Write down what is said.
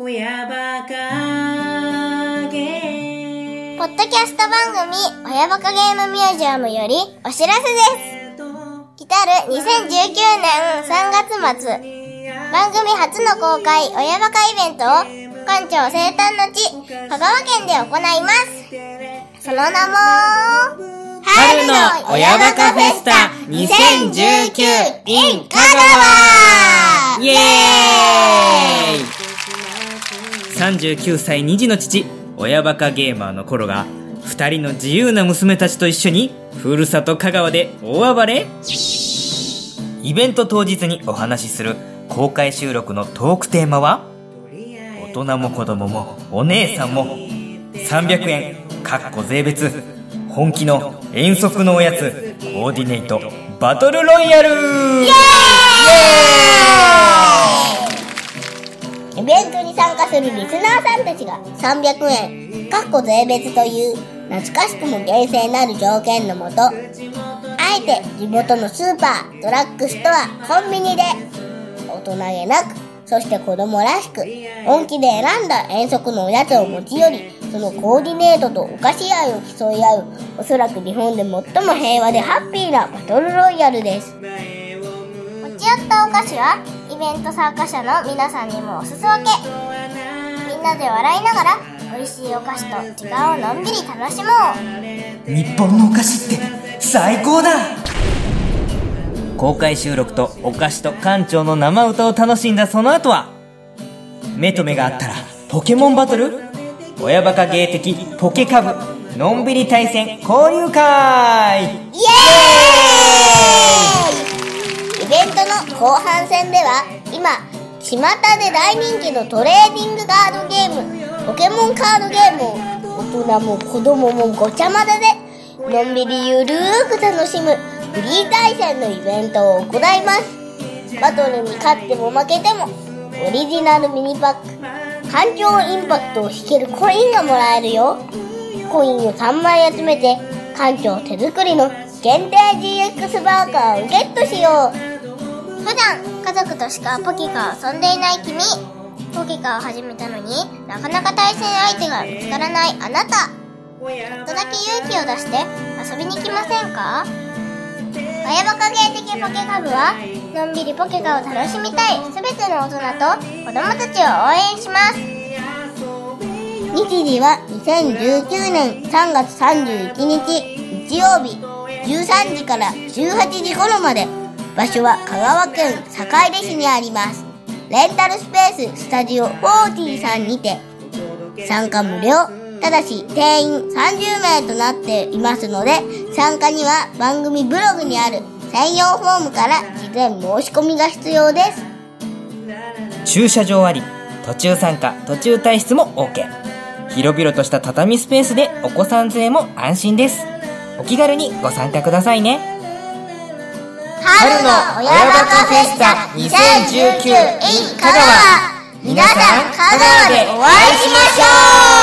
親バカゲポッドキャスト番組、親バカゲームミュージアムよりお知らせです。来たる2019年3月末、番組初の公開親バカイベントを館長生誕の地、香川県で行います。その名も、春の親バカフェスタ2019 in 香川イエーイ !39 歳2児の父、親バカゲーマーの頃が、二人の自由な娘たちと一緒に、ふるさと香川で大暴れイベント当日にお話しする公開収録のトークテーマは、大人も子供もお姉さんも300円かっこ税別本気の遠足のおやつコーディネートバトルロイヤルイエーイイベントに参加するリスナーさんたちが300円、かっこ税別という懐かしくも厳正なる条件のもと、あえて地元のスーパー、ドラッグストア、コンビニで大人げなく、そして子供らしく、本気で選んだ遠足のおやつを持ち寄り、そのコーディネートとお菓子愛を競い合う、おそらく日本で最も平和でハッピーなバトルロイヤルです。持ち寄ったお菓子は？ベント参加者の皆さんにもおすそ分け。みんなで笑いながら美味しいお菓子と時間をのんびり楽しもう。日本のお菓子って最高だ。公開収録とお菓子と館長の生歌を楽しんだその後は目と目があったらポケモンバトル？親バカ芸的ポケカブ？のんびり対戦交流会。は今巷で大人気のトレーディングカードゲーム。ポケモンカードゲームを大人も子供もごちゃ混ぜでのんびりゆるーく楽しむフリー対戦のイベントを行います。バトルに勝っても負けてもオリジナルミニパック環境インパクトを引けるコインがもらえるよ。コインを3枚集めて館長手作りの限定 GX バーカーをゲットしよう。普段家族としかポケカを遊んでいない君。ポケカを始めたのになかなか対戦相手が見つからないあなた。ちょっとだけ勇気を出して遊びに来ませんか？親バカ芸的ポケカ部はのんびりポケカを楽しみたい全ての大人と子供たちを応援します。日時は2019年3月31日日曜日13時から18時頃まで場所は香川県坂出市にあります。レンタルスペーススタジオ40さんにて。参加無料。ただし定員30名となっていますので参加には番組ブログにある専用フォームから事前申し込みが必要です。駐車場あり途中参加途中退出も OK 広々とした畳スペースでお子さん連れも安心です。お気軽にご参加くださいね。春の親バカフェスタ2019 in 香川。皆さん香川でお会いしましょう。